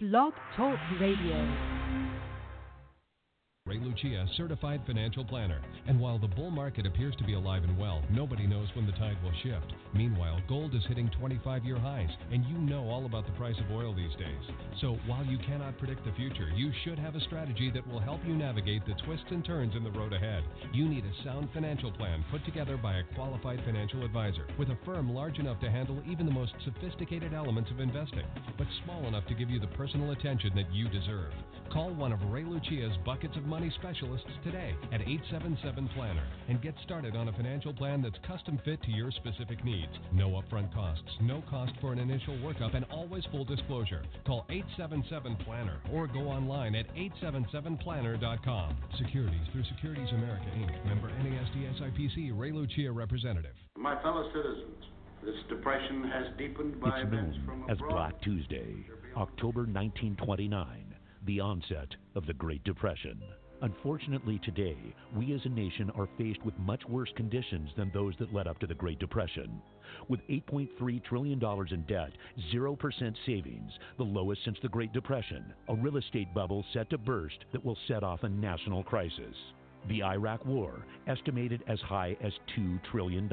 Blog Talk Radio. Ray Lucia, certified financial planner. And while the bull market appears to be alive and well, nobody knows when the tide will shift. Meanwhile, gold is hitting 25 year highs, and you know all about the price of oil these days. So while you cannot predict the future, you should have a strategy that will help you navigate the twists and turns in the road ahead. You need a sound financial plan put together by a qualified financial advisor with a firm large enough to handle even the most sophisticated elements of investing, but small enough to give you the personal attention that you deserve. Call one of Ray Lucia's buckets of money specialists today at 877 Planner and get started on a financial plan that's custom fit to your specific needs. No upfront costs, no cost for an initial workup, and always full disclosure. Call 877 Planner or go online at 877planner.com. Securities through Securities America Inc. Member NASD SIPC Ray Lucia representative. My fellow citizens, this depression has deepened by It's events known from as. Black Tuesday, October 1929, the onset of the Great Depression. Unfortunately, today, we as a nation are faced with much worse conditions than those that led up to the Great Depression. With $8.3 trillion in debt, 0% savings, the lowest since the Great Depression, a real estate bubble set to burst that will set off a national crisis. The Iraq War, estimated as high as $2 trillion.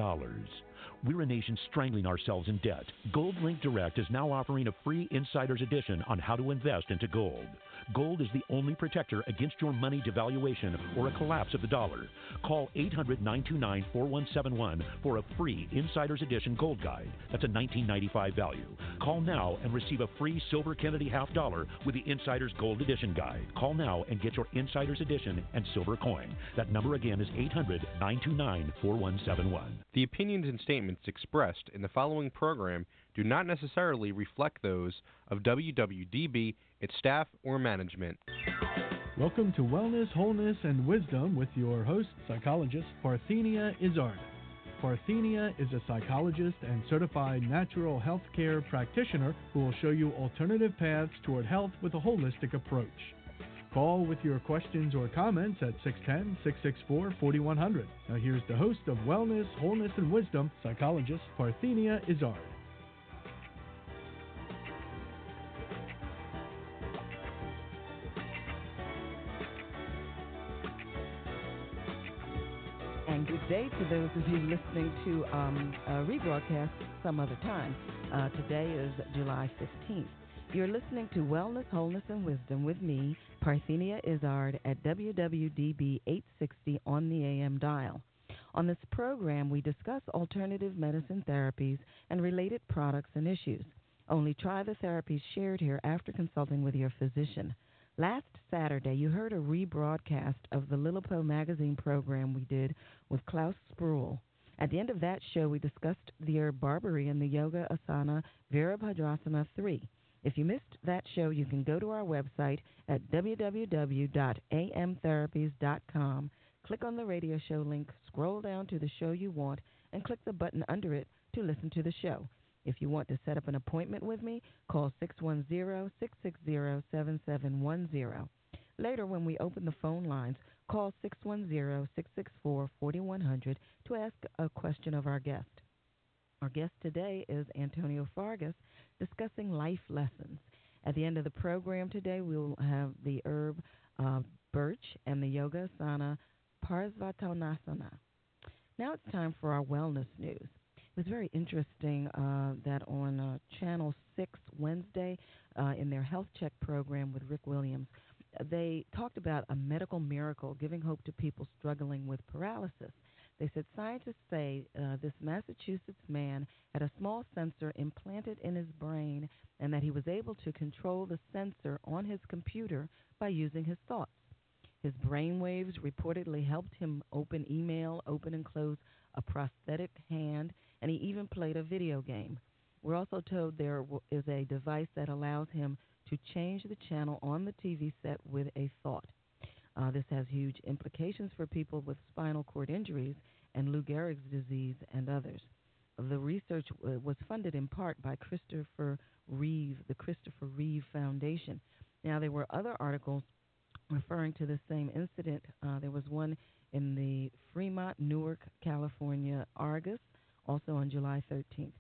We're a nation strangling ourselves in debt. Gold Link Direct is now offering a free insider's edition on how to invest into gold. Gold is the only protector against your money devaluation or a collapse of the dollar. Call 800 929 4171 for a free Insider's Edition Gold Guide. That's a 1995 value. Call now and receive a free Silver Kennedy half dollar with the Insider's Gold Edition Guide. Call now and get your Insider's Edition and silver coin. That number again is 800 929 4171. The opinions and statements expressed in the following program do not necessarily reflect those of WWDB, its staff, or management. Welcome to Wellness, Wholeness, and Wisdom with your host, psychologist Parthenia Izzard. Parthenia is a psychologist and certified natural health care practitioner who will show you alternative paths toward health with a holistic approach. Call with your questions or comments at 610 664 4100. Now, here's the host of Wellness, Wholeness, and Wisdom, psychologist Parthenia Izzard. To those of you listening to um, rebroadcast some other time. Uh, today is July 15th. You're listening to Wellness, Wholeness, and Wisdom with me, Parthenia Izzard, at WWDB 860 on the AM dial. On this program, we discuss alternative medicine therapies and related products and issues. Only try the therapies shared here after consulting with your physician. Last Saturday, you heard a rebroadcast of the Lilipo magazine program we did with Klaus Spruill. At the end of that show, we discussed the herb barberry and the yoga asana Virabhadrasana 3. If you missed that show, you can go to our website at www.amtherapies.com, click on the radio show link, scroll down to the show you want, and click the button under it to listen to the show. If you want to set up an appointment with me, call 610 660 7710. Later, when we open the phone lines, call 610 664 4100 to ask a question of our guest. Our guest today is Antonio Fargas discussing life lessons. At the end of the program today, we will have the herb uh, birch and the yoga asana Parsvatanasana. Now it's time for our wellness news. It was very interesting uh, that on uh, Channel 6 Wednesday, uh, in their health check program with Rick Williams, they talked about a medical miracle giving hope to people struggling with paralysis. They said scientists say uh, this Massachusetts man had a small sensor implanted in his brain and that he was able to control the sensor on his computer by using his thoughts. His brain waves reportedly helped him open email, open and close a prosthetic hand, and he even played a video game. We're also told there is a device that allows him to change the channel on the TV set with a thought. Uh, this has huge implications for people with spinal cord injuries and Lou Gehrig's disease and others. The research was funded in part by Christopher Reeve, the Christopher Reeve Foundation. Now, there were other articles referring to the same incident. Uh, there was one in the Fremont, Newark, California Argus, also on July 13th,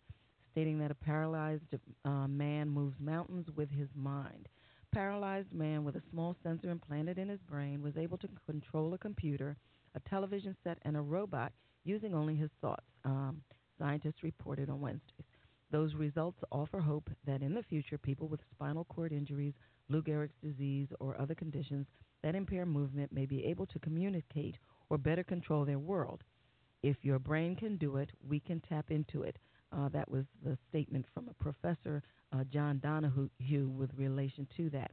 stating that a paralyzed uh, man moves mountains with his mind. Paralyzed man with a small sensor implanted in his brain was able to control a computer, a television set, and a robot using only his thoughts. Um, scientists reported on Wednesdays. Those results offer hope that in the future, people with spinal cord injuries, Lou Gehrig's disease, or other conditions that impair movement may be able to communicate or better control their world. If your brain can do it, we can tap into it. Uh, that was the statement from a professor, uh, John Donoghue, with relation to that.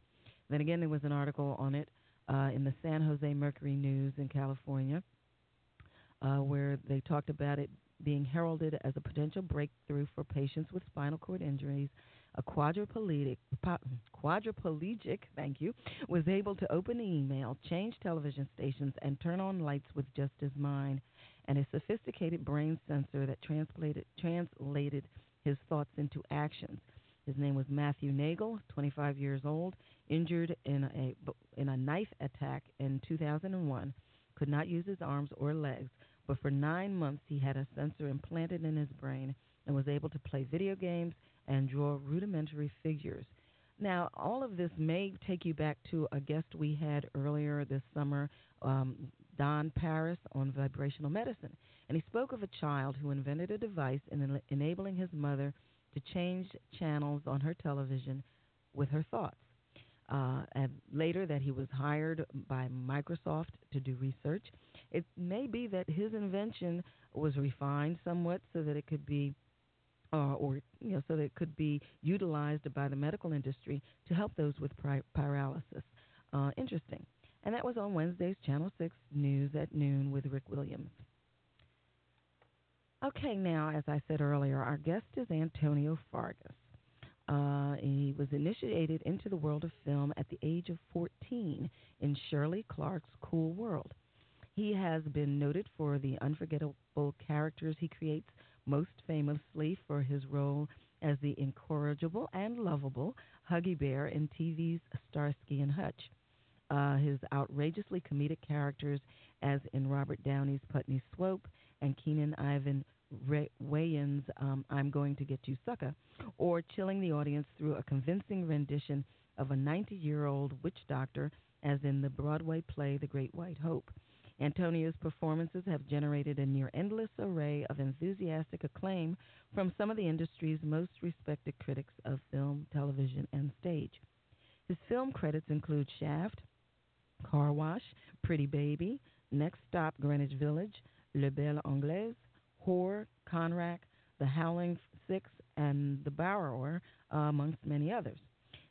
Then again, there was an article on it uh, in the San Jose Mercury News in California, uh, where they talked about it being heralded as a potential breakthrough for patients with spinal cord injuries a quadriplegic, quadriplegic, thank you, was able to open the email, change television stations, and turn on lights with just his mind, and a sophisticated brain sensor that translated translated his thoughts into actions. His name was Matthew Nagle, 25 years old, injured in a in a knife attack in 2001. Could not use his arms or legs, but for nine months he had a sensor implanted in his brain and was able to play video games and draw rudimentary figures. Now, all of this may take you back to a guest we had earlier this summer, um, Don Paris, on vibrational medicine. And he spoke of a child who invented a device in enabling his mother to change channels on her television with her thoughts. Uh, and later, that he was hired by Microsoft to do research. It may be that his invention was refined somewhat so that it could be uh, or you know, so that it could be utilized by the medical industry to help those with pri- paralysis. Uh, interesting. And that was on Wednesday's Channel 6 News at noon with Rick Williams. Okay, now, as I said earlier, our guest is Antonio Fargas. Uh, he was initiated into the world of film at the age of 14 in Shirley Clarke's Cool World. He has been noted for the unforgettable characters he creates most famously for his role as the incorrigible and lovable Huggy Bear in TV's Starsky and Hutch. Uh, his outrageously comedic characters, as in Robert Downey's Putney Swope and Keenen Ivory Wayans' um, I'm Going to Get You Sucker, or chilling the audience through a convincing rendition of a 90 year old witch doctor, as in the Broadway play The Great White Hope. Antonio's performances have generated a near endless array of enthusiastic acclaim from some of the industry's most respected critics of film, television, and stage. His film credits include Shaft, Car Wash, Pretty Baby, Next Stop Greenwich Village, Le Belle Anglaise, Whore, Conrack, The Howling Six, and The Borrower, amongst many others.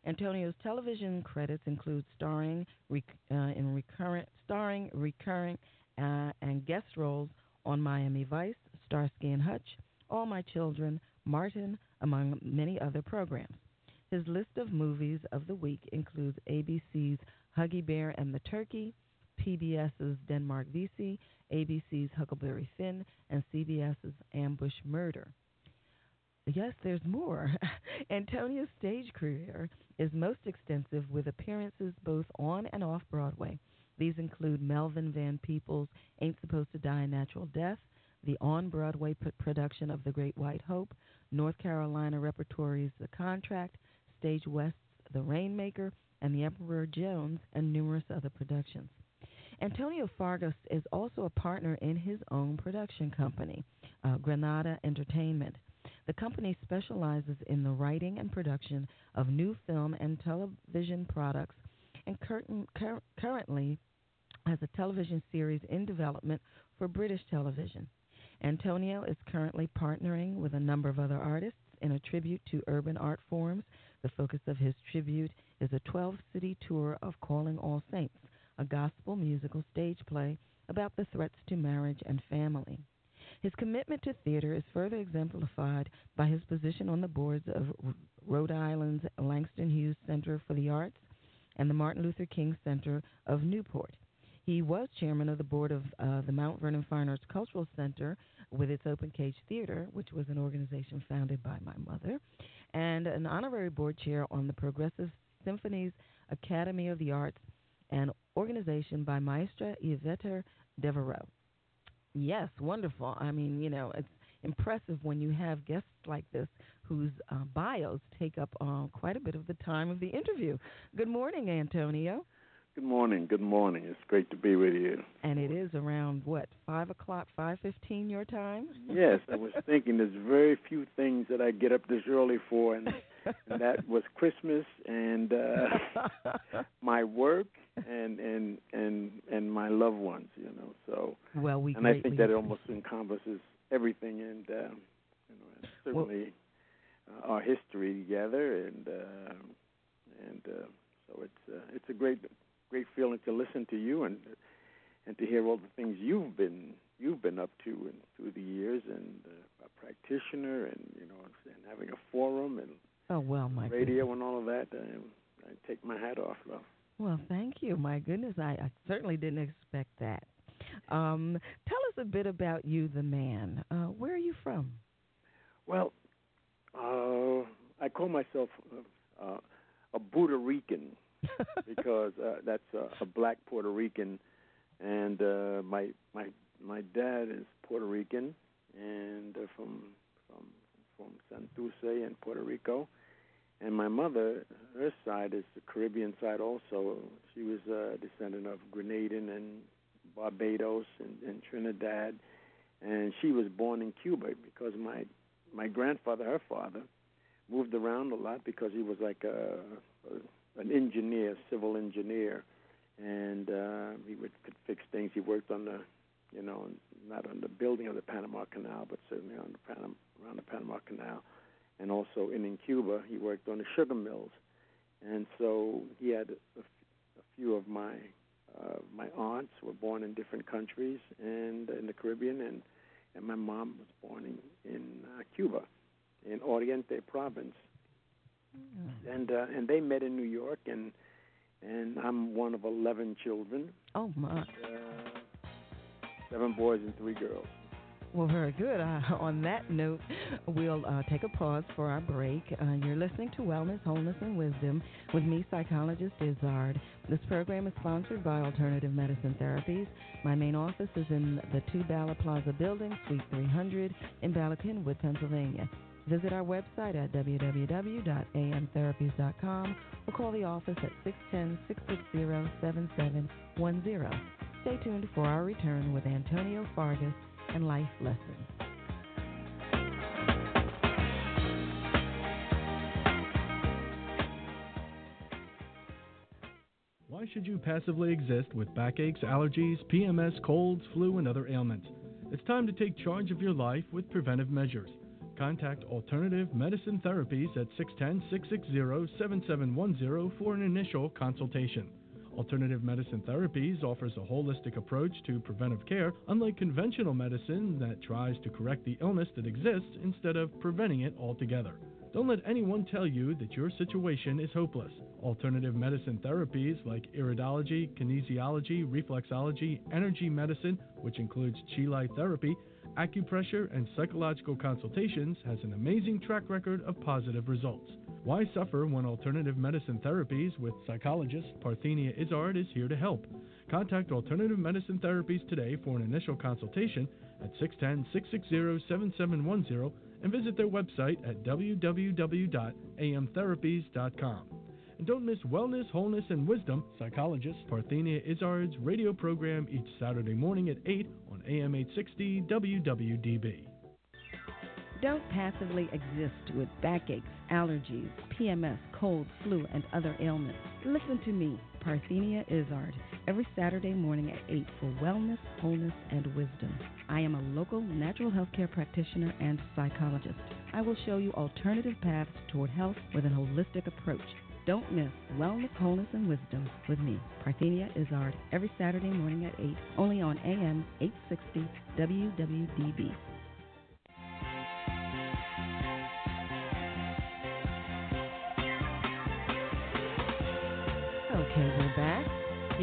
Antonio's television credits include starring rec- uh, in recurrent, starring, recurring, uh, and guest roles on Miami Vice, Starsky and Hutch, All My Children, Martin, among many other programs. His list of movies of the week includes ABC's Huggy Bear and the Turkey, PBS's Denmark Vesey, ABC's Huckleberry Finn, and CBS's Ambush Murder. Yes, there's more. Antonio's stage career is most extensive with appearances both on and off Broadway. These include Melvin Van Peebles' Ain't Supposed to Die a Natural Death, the on Broadway production of The Great White Hope, North Carolina Repertory's The Contract, Stage West's The Rainmaker, and The Emperor Jones, and numerous other productions. Antonio Fargas is also a partner in his own production company, uh, Granada Entertainment. The company specializes in the writing and production of new film and television products and cur- currently has a television series in development for British television. Antonio is currently partnering with a number of other artists in a tribute to urban art forms. The focus of his tribute is a 12 city tour of Calling All Saints, a gospel musical stage play about the threats to marriage and family. His commitment to theater is further exemplified by his position on the boards of Rhode Island's Langston Hughes Center for the Arts and the Martin Luther King Center of Newport. He was chairman of the board of uh, the Mount Vernon Fine Arts Cultural Center with its Open Cage Theater, which was an organization founded by my mother, and an honorary board chair on the Progressive Symphonies Academy of the Arts, an organization by Maestra Yvette Devereaux. Yes, wonderful. I mean, you know, it's impressive when you have guests like this whose uh, bios take up uh, quite a bit of the time of the interview. Good morning, Antonio. Good morning. Good morning. It's great to be with you. And it is around what five o'clock, five fifteen your time. yes, I was thinking there's very few things that I get up this early for, and, and that was Christmas and uh, my work and and and and my loved ones. You know, so well, we and I think that it almost encompasses everything, and uh, you know, certainly well, uh, our history together, and uh, and uh, so it's uh, it's a great great feeling to listen to you and and to hear all the things you've been you've been up to and through the years and uh, a practitioner and you know and having a forum and oh well my radio goodness. and all of that I, I take my hat off love well thank you my goodness I, I certainly didn't expect that um, tell us a bit about you the man uh, where are you from well uh, I call myself uh, a Puerto Rican because uh, that's a, a black Puerto Rican, and uh, my my my dad is Puerto Rican and uh, from from from Santurce in Puerto Rico, and my mother, her side is the Caribbean side also. She was a descendant of Grenadian and Barbados and, and Trinidad, and she was born in Cuba because my my grandfather, her father, moved around a lot because he was like a, a an engineer, civil engineer, and uh, he would could fix things. He worked on the, you know, not on the building of the Panama Canal, but certainly on the Panama, around the Panama Canal, and also in in Cuba he worked on the sugar mills, and so he had a, a few of my uh, my aunts were born in different countries and in the Caribbean, and and my mom was born in in uh, Cuba, in Oriente Province, Mm. and uh, and they met in New York, and and I'm one of eleven children. Oh my! Uh, seven boys and three girls. Well, very good. Uh, on that note, we'll uh, take a pause for our break. Uh, you're listening to Wellness, Wholeness, and Wisdom with me, psychologist Izzard. This program is sponsored by Alternative Medicine Therapies. My main office is in the Two Bala Plaza building, Suite 300 in Bala Cynwyd, Pennsylvania. Visit our website at www.amtherapies.com or call the office at 610-660-7710. Stay tuned for our return with Antonio Fargas and Life Lessons. Why should you passively exist with backaches, allergies, PMS, colds, flu, and other ailments? It's time to take charge of your life with preventive measures. Contact Alternative Medicine Therapies at 610 660 7710 for an initial consultation. Alternative Medicine Therapies offers a holistic approach to preventive care, unlike conventional medicine that tries to correct the illness that exists instead of preventing it altogether. Don't let anyone tell you that your situation is hopeless. Alternative medicine therapies like iridology, kinesiology, reflexology, energy medicine, which includes chi light therapy, acupressure, and psychological consultations has an amazing track record of positive results. Why suffer when alternative medicine therapies with psychologist Parthenia Izzard is here to help? Contact Alternative Medicine Therapies today for an initial consultation at 610 660 7710 and visit their website at www.amtherapies.com. And don't miss Wellness, Wholeness, and Wisdom, psychologist Parthenia Izzard's radio program each Saturday morning at 8 on AM 860 WWDB. Don't passively exist with backaches, allergies, PMS, cold, flu, and other ailments. Listen to me, Parthenia Izzard, every Saturday morning at 8 for Wellness, Wholeness, and Wisdom. I am a local natural health care practitioner and psychologist. I will show you alternative paths toward health with an holistic approach. Don't miss Wellness, Wholeness, and Wisdom with me, Parthenia Izzard, every Saturday morning at 8, only on AM 860 WWDB.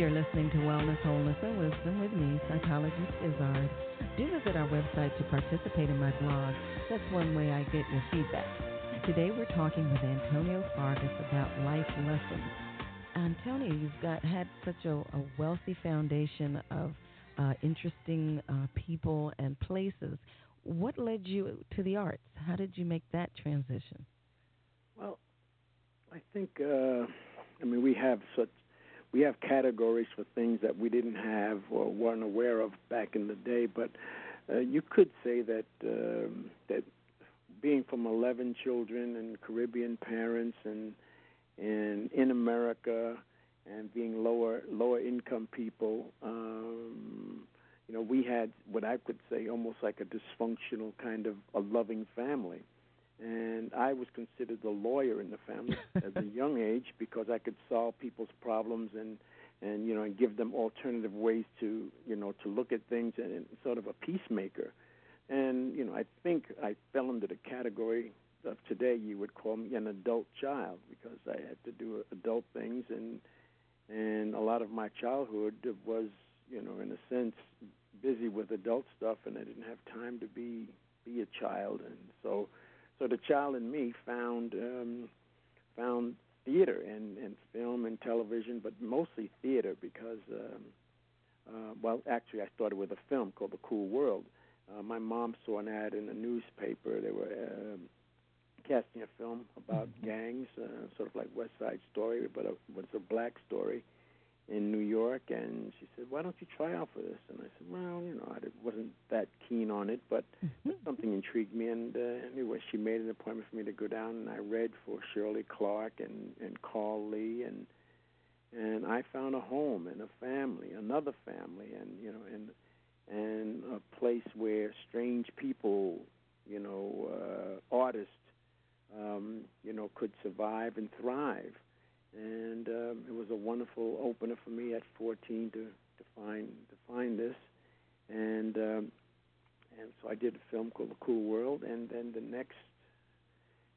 You're listening to Wellness, Wholeness, and Wisdom with me, psychologist Izzard. Do visit our website to participate in my blog. That's one way I get your feedback. Today we're talking with Antonio Fargas about life lessons. Antonio, you've got had such a, a wealthy foundation of uh, interesting uh, people and places. What led you to the arts? How did you make that transition? Well, I think uh, I mean we have such we have categories for things that we didn't have or weren't aware of back in the day. But uh, you could say that um, that being from 11 children and Caribbean parents and and in America and being lower lower income people, um, you know, we had what I could say almost like a dysfunctional kind of a loving family and I was considered the lawyer in the family at a young age because I could solve people's problems and and you know and give them alternative ways to you know to look at things and, and sort of a peacemaker. And you know I think I fell into the category of today you would call me an adult child because I had to do adult things and and a lot of my childhood was you know in a sense busy with adult stuff and I didn't have time to be be a child and so so the child in me found um, found theater and, and film and television, but mostly theater because, um, uh, well, actually, I started with a film called The Cool World. Uh, my mom saw an ad in a newspaper. They were uh, casting a film about mm-hmm. gangs, uh, sort of like West Side Story, but it was a black story in New York, and she said, "Why don't you try out for this?" And I said, "Well, you know, I wasn't that keen on it, but mm-hmm. something intrigued me." And uh, anyway, she made an appointment for me to go down, and I read for Shirley Clarke and and Carl Lee, and and I found a home and a family, another family, and you know, and and a place where strange people, you know, uh, artists, um, you know, could survive and thrive and um, it was a wonderful opener for me at 14 to to find to find this, and um, and so I did a film called The Cool World, and then the next,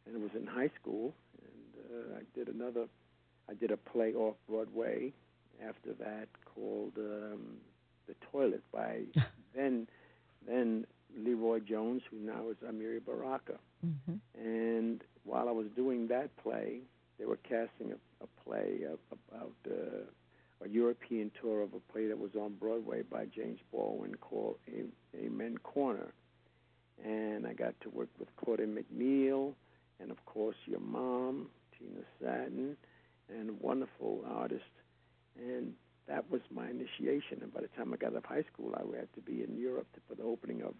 and it was in high school, and uh, I did another, I did a play off Broadway after that called um, The Toilet by then then LeRoi Jones, who now is Amiri Baraka, mm-hmm. and while I was doing that play, they were casting a, a play about uh, a European tour of a play that was on Broadway by James Baldwin called Amen Corner. And I got to work with Claudia McNeil and, of course, your mom, Tina Satin, and a wonderful artist. And that was my initiation. And by the time I got out of high school, I had to be in Europe to, for the opening of,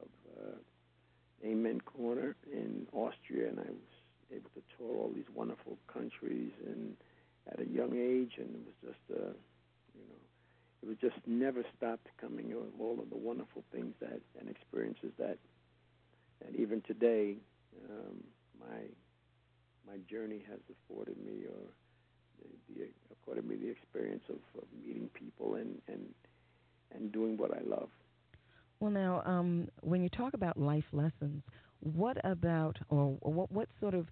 of uh, Amen Corner in Austria, and I was able to tour all these wonderful countries and at a young age, and it was just, uh, you know, it was just never stopped coming. Know, all of the wonderful things that and experiences that, and even today, um, my my journey has afforded me or the, the afforded me the experience of, of meeting people and and and doing what I love. Well, now, um, when you talk about life lessons, what about, or what, what sort of,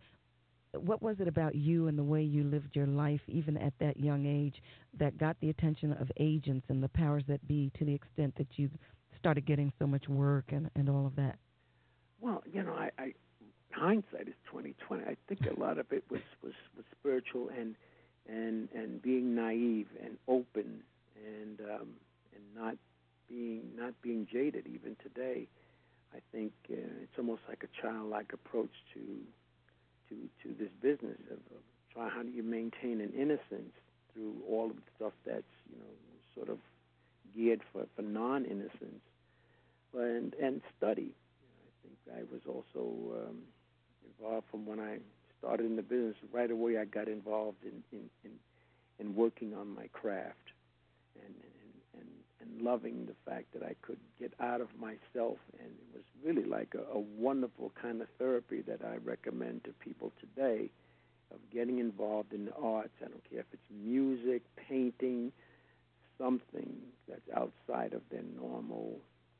what was it about you and the way you lived your life, even at that young age, that got the attention of agents and the powers that be to the extent that you started getting so much work and, and all of that? Well, you know, I, I hindsight is twenty twenty. I think a lot of it was, was, was spiritual and and and being naive and open and um, and not being not being jaded even today. I think uh, it's almost like a childlike approach to to to this business of, of try how do you maintain an innocence through all of the stuff that's you know sort of geared for, for non-innocence, and and study. I think I was also um, involved from when I started in the business. Right away, I got involved in in in, in working on my craft, and, and and loving the fact that I could get out of myself. And it was really like a, a wonderful kind of therapy that I recommend to people today of getting involved in the arts. I don't care if it's music, painting, something that's outside of their normal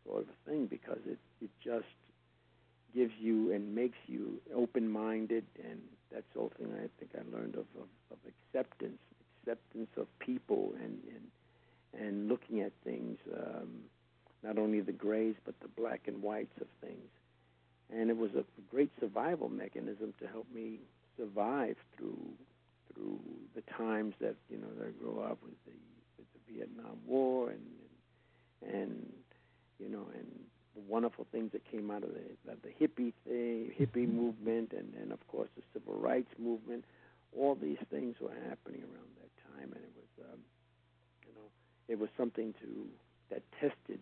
sort of thing because it, it just gives you and makes you open minded and that's the whole thing I think I learned of, of, of acceptance. Acceptance of people and, acceptance and looking at things, um, not only the grays but the black and whites of things. And it was a great survival mechanism to help me survive through through the times that you know that I grew up with the with the Vietnam War and and, and you know and the wonderful things that came out of the of the hippie thing, hippie mm-hmm. movement, and and of course the civil rights movement. All these things were happening around that time, and it was um, it was something to that tested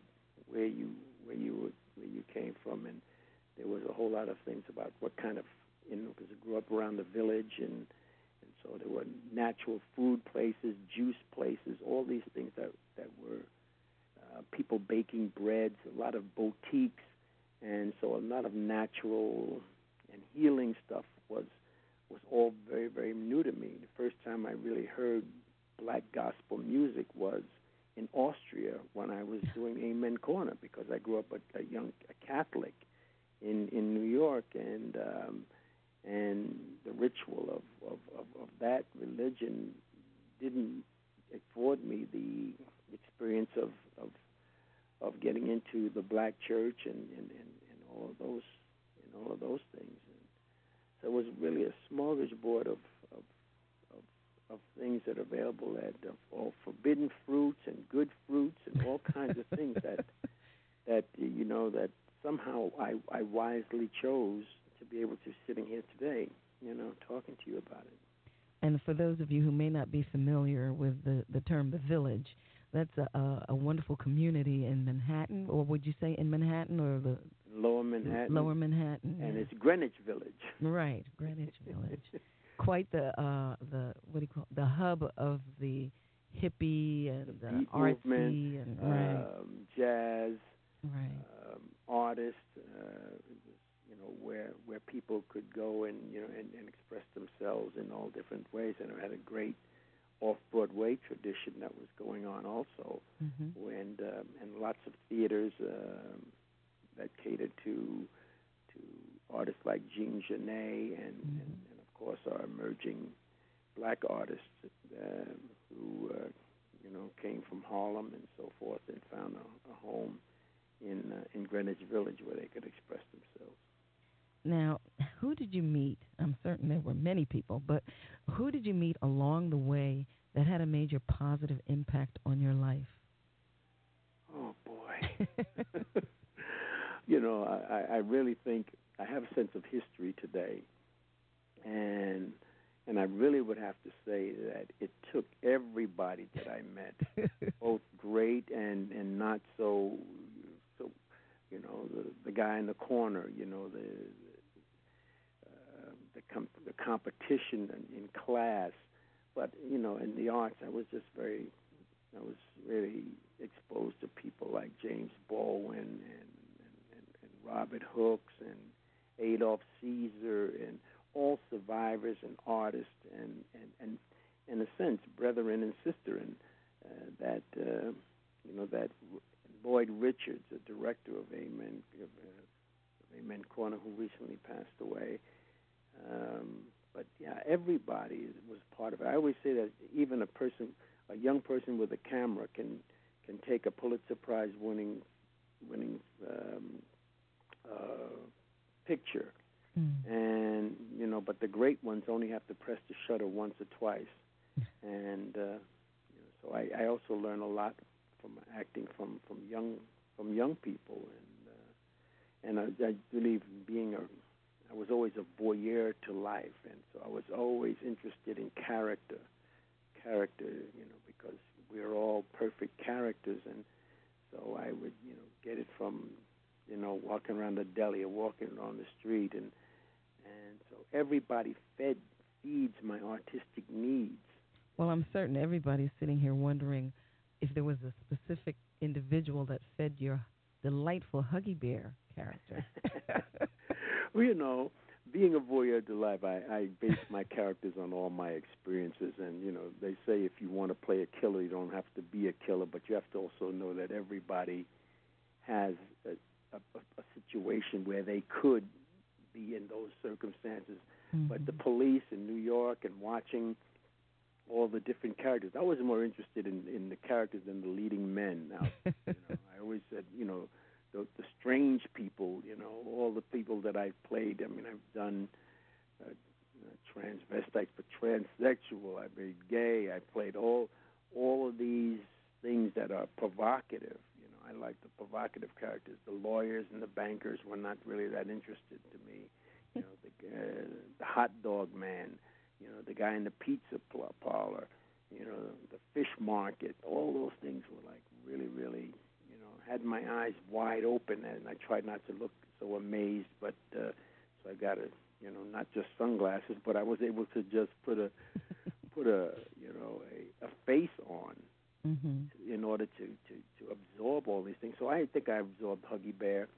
where you where you were, where you came from, and there was a whole lot of things about what kind of you know because I grew up around the village and and so there were natural food places, juice places, all these things that that were uh, people baking breads, a lot of boutiques, and so a lot of natural and healing stuff was was all very very new to me. The first time I really heard black gospel music was in Austria when I was doing Amen Corner because I grew up a, a young a Catholic in in New York and um, and the ritual of, of, of, of that religion didn't afford me the experience of, of of getting into the black church and, and, and, and all of those and all of those things. And so it was really a smorgasbord of of, things that are available at of all forbidden fruits and good fruits and all kinds of things that that you know that somehow I, I wisely chose to be able to sitting here today, you know, talking to you about it. And for those of you who may not be familiar with the, the term the village, that's a, a, a wonderful community in Manhattan, or would you say in Manhattan or the Lower Manhattan. Lower Manhattan, And yeah. it's Greenwich Village. right, Greenwich Village. Quite the uh, the what do you call it? the hub of the hippie and the, Beat artsy movement, and right, um, jazz, right. um, artists, uh, you know, where where people could go and you know and, and express themselves in all different ways, and it had a great off Broadway tradition that was going on also, Mm-hmm. and um, and lots of theaters um, that catered to to artists like Jean Genet and, and, and course our emerging black artists um, who uh, you know came from Harlem and so forth and found a, a home in uh, in Greenwich Village where they could express themselves. Now, who did you meet? I'm certain there were many people, but who did you meet along the way that had a major positive impact on your life? Oh boy. you know, I- I really think I have a sense of history today, and and I really would have to say that it took everybody that I met, both great and and not so so, you know, the the guy in the corner, you know, the uh, the com- the competition in, in class, but you know, in the arts, I was just very I was really exposed to people like James Baldwin and, and, and, and Robert Hooks and Adolph Caesar and all survivors and artists and, and, and in a sense, brethren and sister, and uh, that uh, you know that Lloyd Richards, the director of Amen of, uh, Amen Corner, who recently passed away. Um, but yeah, everybody was part of it. I always say that even a person, a young person with a camera, can can take a Pulitzer Prize winning winning um, uh, picture, and you know, but the great ones only have to press the shutter once or twice, and uh, you know, so I, I also learn a lot from acting from from young from young people, and uh, and I, I believe being a I was always a voyeur to life, and so I was always interested in character, character, you know, because we're all perfect characters, and so I would, you know, get it from, you know, walking around the deli or walking on the street, and and so everybody fed feeds my artistic needs. Well, I'm certain everybody's sitting here wondering if there was a specific individual that fed your delightful Huggy Bear character. well, you know, being a voyeur de life, I, I base my characters on all my experiences. And, you know, they say if you want to play a killer, you don't have to be a killer, but you have to also know that everybody has a, a, a situation where they could be in those circumstances. But the police in New York and watching all the different characters, I was more interested in, in the characters than the leading men. Now, you know, I always said, you know, the, the strange people, you know, all the people that I've played. I mean, I've done uh, transvestite for transsexual. I played gay. I played all all of these things that are provocative. I like the provocative characters. The lawyers and the bankers were not really that interested to me. You know, the uh, the hot dog man. You know, the guy in the pizza parlor. You know, the fish market. All those things were like really, really. You know, had my eyes wide open, and I tried not to look so amazed. But uh, so I got a you know, not just sunglasses, but I was able to just put a put a you know a, a face on mm-hmm. in order to, to to absorb all these things. So I think I absorbed Huggy Bear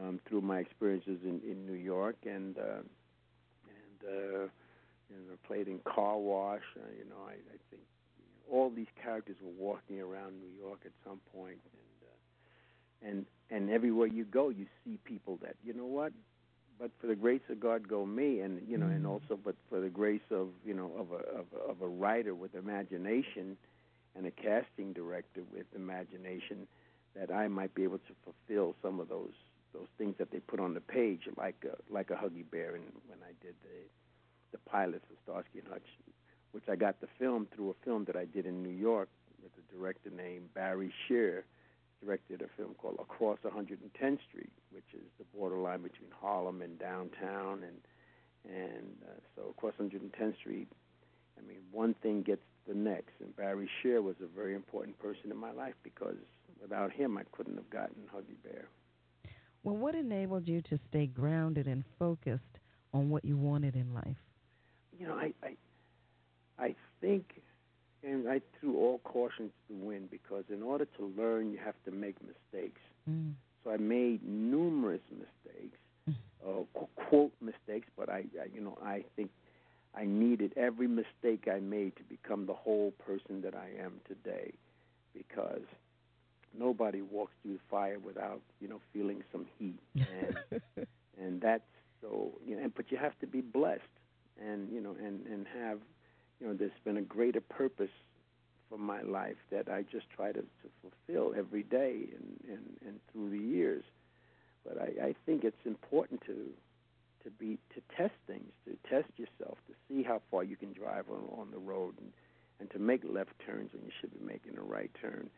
um, through my experiences in in New York and uh, and uh, you know played in Car Wash. Uh, you know, I, I think you know, all these characters were walking around New York at some point, and uh, and and everywhere you go, you see people that you know what but for the grace of God go me, and you know, mm. and also, but for the grace of you know of a of a, of a writer with imagination, and a casting director with imagination, that I might be able to fulfill some of those those things that they put on the page, like a, like a Huggy Bear, and when I did the the pilot for Starsky and Hutch, which I got the film through a film that I did in New York with a director named Barry Shear directed a film called Across 110th Street, which is the borderline between Harlem and downtown, and and uh, so across 110th Street. I mean, one thing gets the next, and Barry Shear was a very important person in my life because without him, I couldn't have gotten Huggy Bear. Well, what enabled you to stay grounded and focused on what you wanted in life? You know, I I, I think and I threw all caution to the wind because in order to learn, you have to make mistakes. Mm. So I made numerous mistakes, mm. uh, quote mistakes, but I, I, you know, I think I needed every mistake I made to become the whole person that I am today, because nobody walks through the fire without, you know, feeling some heat, and and that's so, you know, but you have to be blessed, and you know, and and have you know, there's been a greater purpose for my life that I just try to, to fulfill every day and, and, and through the years. But I, I think it's important to to be to test things, to test yourself, to see how far you can drive on, on the road, and, and to make left turns when you should be making a right turn,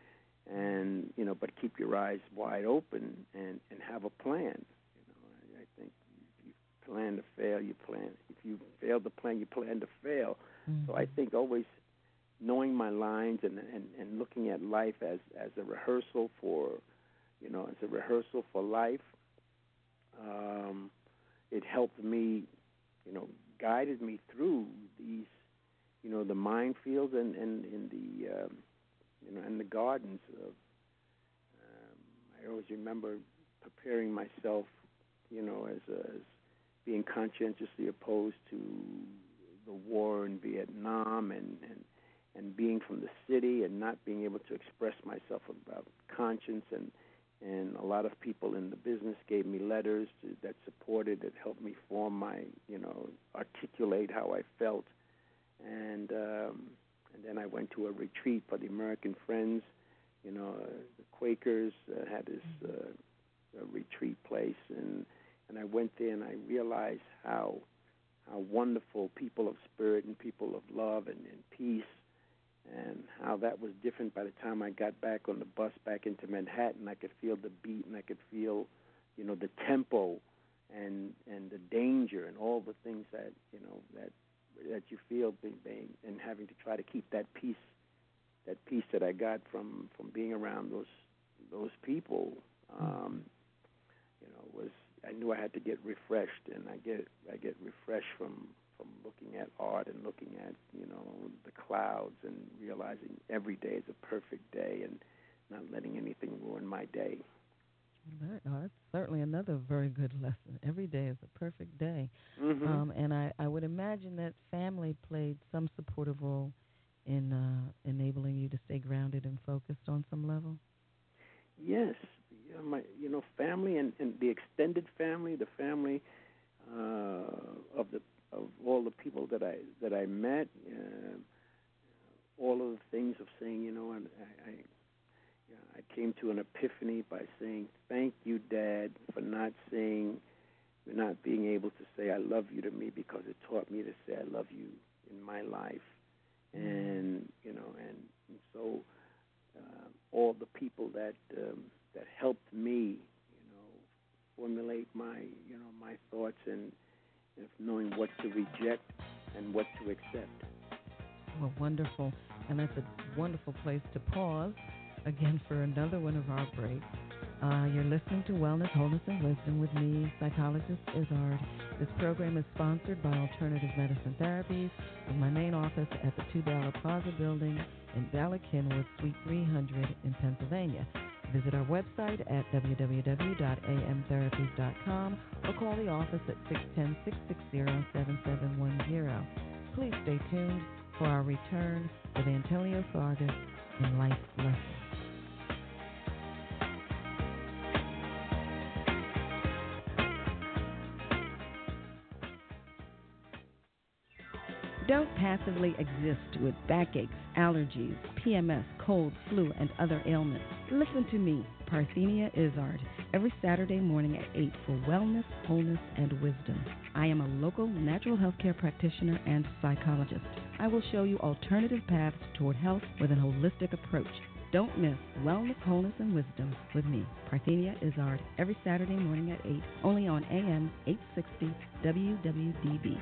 and you know, but keep your eyes wide open and and have a plan. You know, I, I think if you plan to fail, you plan. If you fail to plan, you plan to fail. Mm-hmm. So I think always knowing my lines and, and, and looking at life as, as a rehearsal for, you know, as a rehearsal for life, um, it helped me, you know, guided me through these, you know, the minefields and, and in the, um, you know, and the gardens of. Um, I always remember preparing myself, you know, as, a, as being conscientiously opposed to the war in Vietnam and, and and being from the city and not being able to express myself about conscience and and a lot of people in the business gave me letters to, that supported that helped me form my you know articulate how I felt. And um, and then I went to a retreat for the American Friends you know uh, the Quakers uh, had this uh, retreat place. And and I went there and I realized how how wonderful people of spirit and people of love and, and peace, and how that was different by the time I got back on the bus back into Manhattan. I could feel the beat and I could feel, you know, the tempo and and the danger and all the things that you know that that you feel being, being and having to try to keep that peace that peace that I got from from being around those those people um, you know was I knew I had to get refreshed, and I get I get refreshed from from looking at art and looking at you know the clouds and realizing every day is a perfect day and not letting anything ruin my day. That, oh, that's certainly another very good lesson. Every day is a perfect day, mm-hmm. um, and I, I would imagine that family played some supportive role in uh, enabling you to stay grounded and focused on some level. Yes, you know, my you know family and, and the extended family, the family uh, of the of all the people that I that I met, uh, all of the things of saying, you know, I, I I came to an epiphany by saying, "Thank you, Dad, for not saying, for not being able to say I love you to me because it taught me to say I love you in my life." And you know, and, and so uh, all the people that um, that helped me, you know, formulate my you know my thoughts and, and knowing what to reject and what to accept. Well, wonderful. And that's a wonderful place to pause again for another one of our breaks. Uh, you're listening to Wellness, Wholeness, and Wisdom with me, psychologist Izzard. This program is sponsored by Alternative Medicine Therapies with my main office at the Two Bala Plaza Building in Bala Cynwyd, Suite 300 in Pennsylvania. Visit our website at www.amtherapies.com or call the office at 610 660 7710. Please stay tuned for our return with Antonio Fargas and Life Lessons. Passively exist with backaches, allergies, PMS, cold, flu, and other ailments. Listen to me, Parthenia Izzard, every Saturday morning at 8 for wellness, wholeness, and wisdom. I am a local natural health care practitioner and psychologist. I will show you alternative paths toward health with an holistic approach. Don't miss Wellness, Wholeness, and Wisdom with me, Parthenia Izzard, every Saturday morning at 8, only on AM 860 WWDB.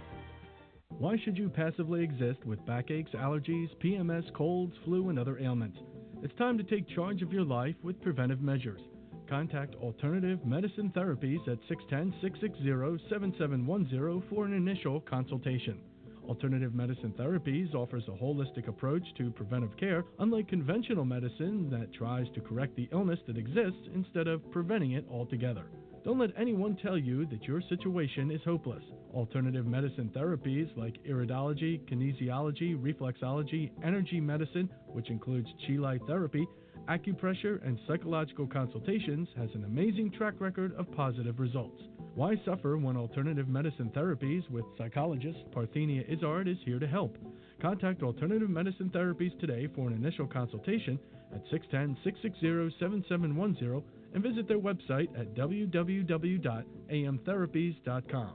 Why should you passively exist with backaches, allergies, PMS, colds, flu, and other ailments? It's time to take charge of your life with preventive measures. Contact Alternative Medicine Therapies at 610 660 7710 for an initial consultation. Alternative Medicine Therapies offers a holistic approach to preventive care, unlike conventional medicine that tries to correct the illness that exists instead of preventing it altogether. Don't let anyone tell you that your situation is hopeless. Alternative medicine therapies like iridology, kinesiology, reflexology, energy medicine, which includes chi therapy, acupressure, and psychological consultations, has an amazing track record of positive results. Why suffer when alternative medicine therapies with psychologist Parthenia Izzard is here to help? Contact Alternative Medicine Therapies today for an initial consultation at 610 660 7710 and visit their website at www.amtherapies.com.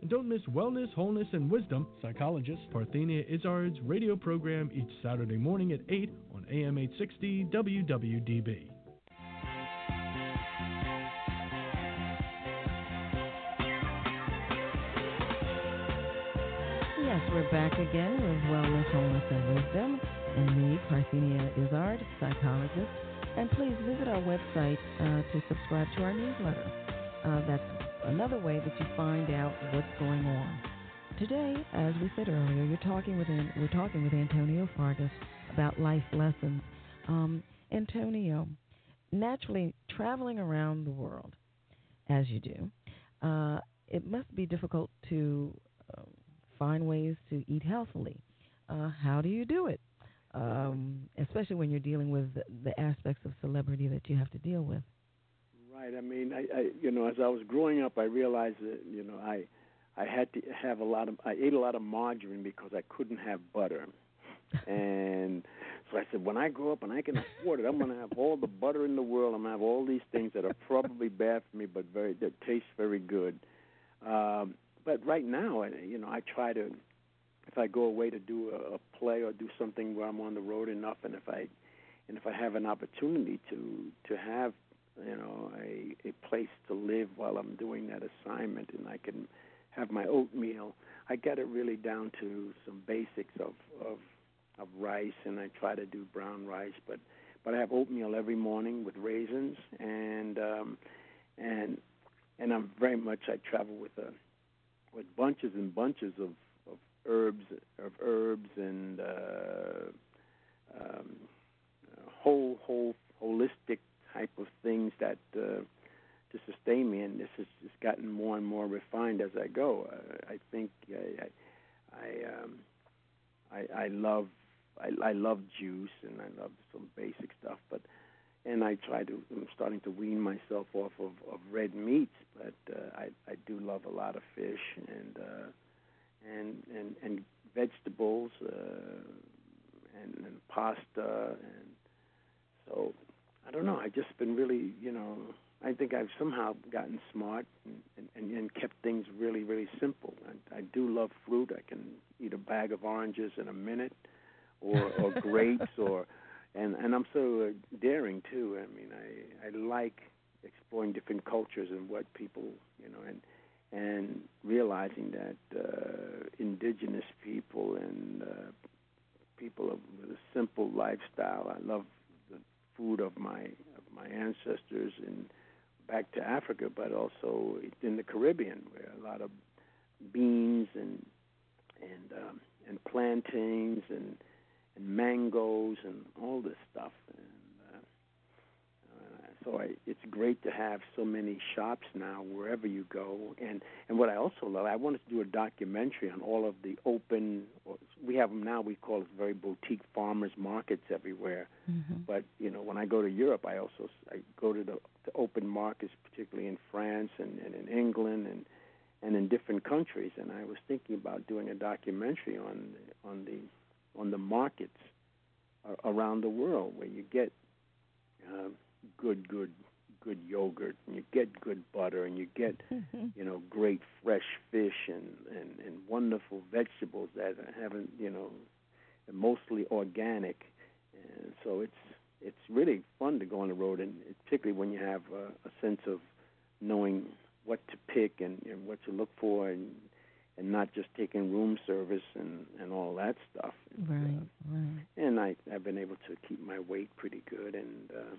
And don't miss Wellness, Wholeness, and Wisdom, psychologist Parthenia Izzard's radio program each Saturday morning at 8 on AM 860 WWDB. Yes, we're back again with Wellness, Wholeness, and Wisdom, and me, Parthenia Izzard, psychologist. And please visit our website uh, to subscribe to our newsletter. Uh, that's another way that you find out what's going on. Today, as we said earlier, you're talking with we're talking with Antonio Fargas about life lessons. Um, Antonio, naturally traveling around the world, as you do, uh, it must be difficult to uh, find ways to eat healthily. Uh, how do you do it? Um, especially when you're dealing with the, the aspects of celebrity that you have to deal with. Right. I mean, I, I you know, as I was growing up, I realized that you know, I I had to have a lot of I ate a lot of margarine because I couldn't have butter, and so I said, when I grow up and I can afford it, I'm going to have all the butter in the world. I'm going to have all these things that are probably bad for me, but very that taste very good. Um, but right now, you know, I try to if I go away to do a, a play or do something where I'm on the road enough, and if I and if I have an opportunity to to have you know a a place to live while I'm doing that assignment, and I can have my oatmeal. I get it really down to some basics of of of rice, and I try to do brown rice, but but I have oatmeal every morning with raisins, and um, and and I'm very much I travel with a with bunches and bunches of herbs of herbs and uh, um, whole whole holistic type of things that uh, to sustain me, and this has just gotten more and more refined as I go. Uh, I think I I I, um, I, I love I, I love juice and I love some basic stuff, but and I try to I'm starting to wean myself off of, of red meats, but uh, I I do love a lot of fish and uh, and and and vegetables uh, and, and pasta and so I don't know. I've just been really, you know, I think I've somehow gotten smart and, and, and kept things really, really simple. I, I do love fruit. I can eat a bag of oranges in a minute, or or grapes, or and and I'm so uh, daring too. I mean, I I like exploring different cultures and what people, you know, and and realizing that uh, indigenous people and uh, people of a simple lifestyle. I love the food of my of my ancestors and back to Africa, but also in the Caribbean, where a lot of beans and and um, and plantains and and mangoes and all this stuff. And so I, it's great to have so many shops now wherever you go. And and what I also love, I wanted to do a documentary on all of the open. We have them now. We call it very boutique farmers markets everywhere. Mm-hmm. But you know, when I go to Europe, I also I go to the, the open markets, particularly in France and, and in England and and in different countries. And I was thinking about doing a documentary on on the on the markets around the world where you get. Uh, good, good, good yogurt, and you get good butter, and you get, mm-hmm. you know, great fresh fish and and and wonderful vegetables that haven't, you know, mostly organic, and so it's it's really fun to go on the road, and particularly when you have a, a sense of knowing what to pick and, and what to look for, and and not just taking room service and and all that stuff. Right, uh, right. And I I've been able to keep my weight pretty good, and uh,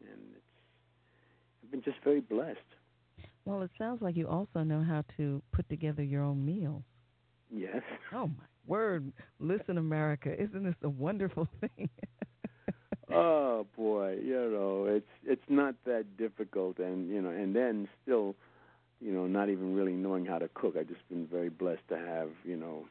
and it's I've been just very blessed. Well, it sounds like you also know how to put together your own meals. Yes. Oh my word! Listen, America, isn't this a wonderful thing? oh boy, you know it's it's not that difficult, and you know, and then still, you know, not even really knowing how to cook. I've just been very blessed to have you know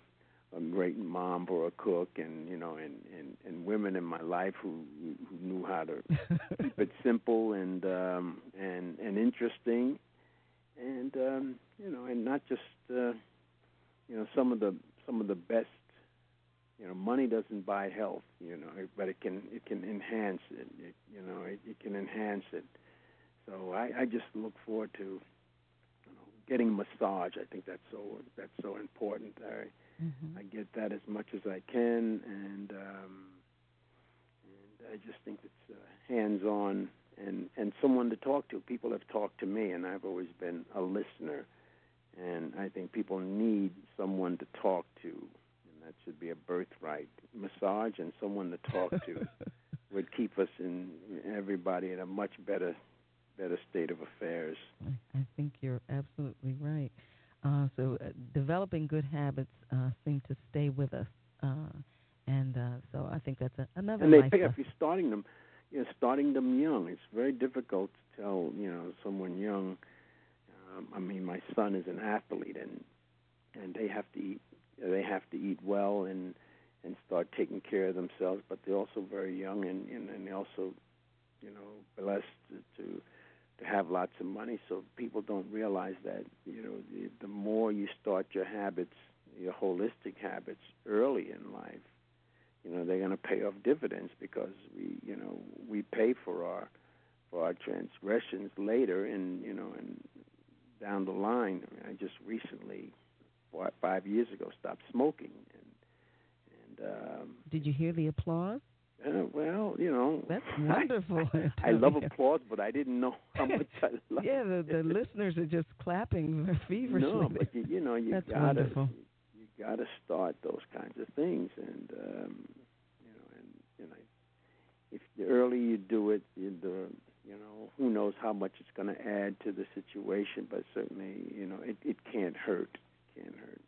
a great mom or a cook and you know and and and women in my life who who knew how to keep it simple and um and and interesting. And um you know and not just uh you know some of the some of the best you know money doesn't buy health you know but it can it can enhance it, it you know it, it can enhance it. So i i just look forward to you know getting a massage. I think that's so that's so important. I Mm-hmm. I get that as much as I can, and um, and I just think it's uh, hands-on and and someone to talk to. People have talked to me, and I've always been a listener, and I think people need someone to talk to, and that should be a birthright. Massage and someone to talk to would keep us and everybody in a much better better state of affairs. I, I think you're absolutely right. Uh, so uh, developing good habits uh, seem to stay with us, uh, and uh, so I think that's a, another. And they life pick up. You're starting them, you know, starting them young. It's very difficult to tell, you know, someone young. Um, I mean, my son is an athlete, and and they have to eat. They have to eat well and and start taking care of themselves. But they're also very young, and and, and they also, you know, blessed to, to to have lots of money. So people don't realize that you know the, the more you start your habits, your holistic habits early in life, you know they're going to pay off dividends because we you know we pay for our for our transgressions later, and you know and down the line. I, mean, I just recently, five years ago, stopped smoking, and and um, did you hear the applause? Uh, well, you know, that's wonderful. I, I, I love applause, but I didn't know how much I love. yeah, the the listeners are just clapping feverishly. No, but you, you know, you that's gotta wonderful. you, gotta start those kinds of things, and um, you know, and you know, if the earlier you do it, you the you know, who knows how much it's going to add to the situation, but certainly, you know, it it can't hurt. It can't hurt.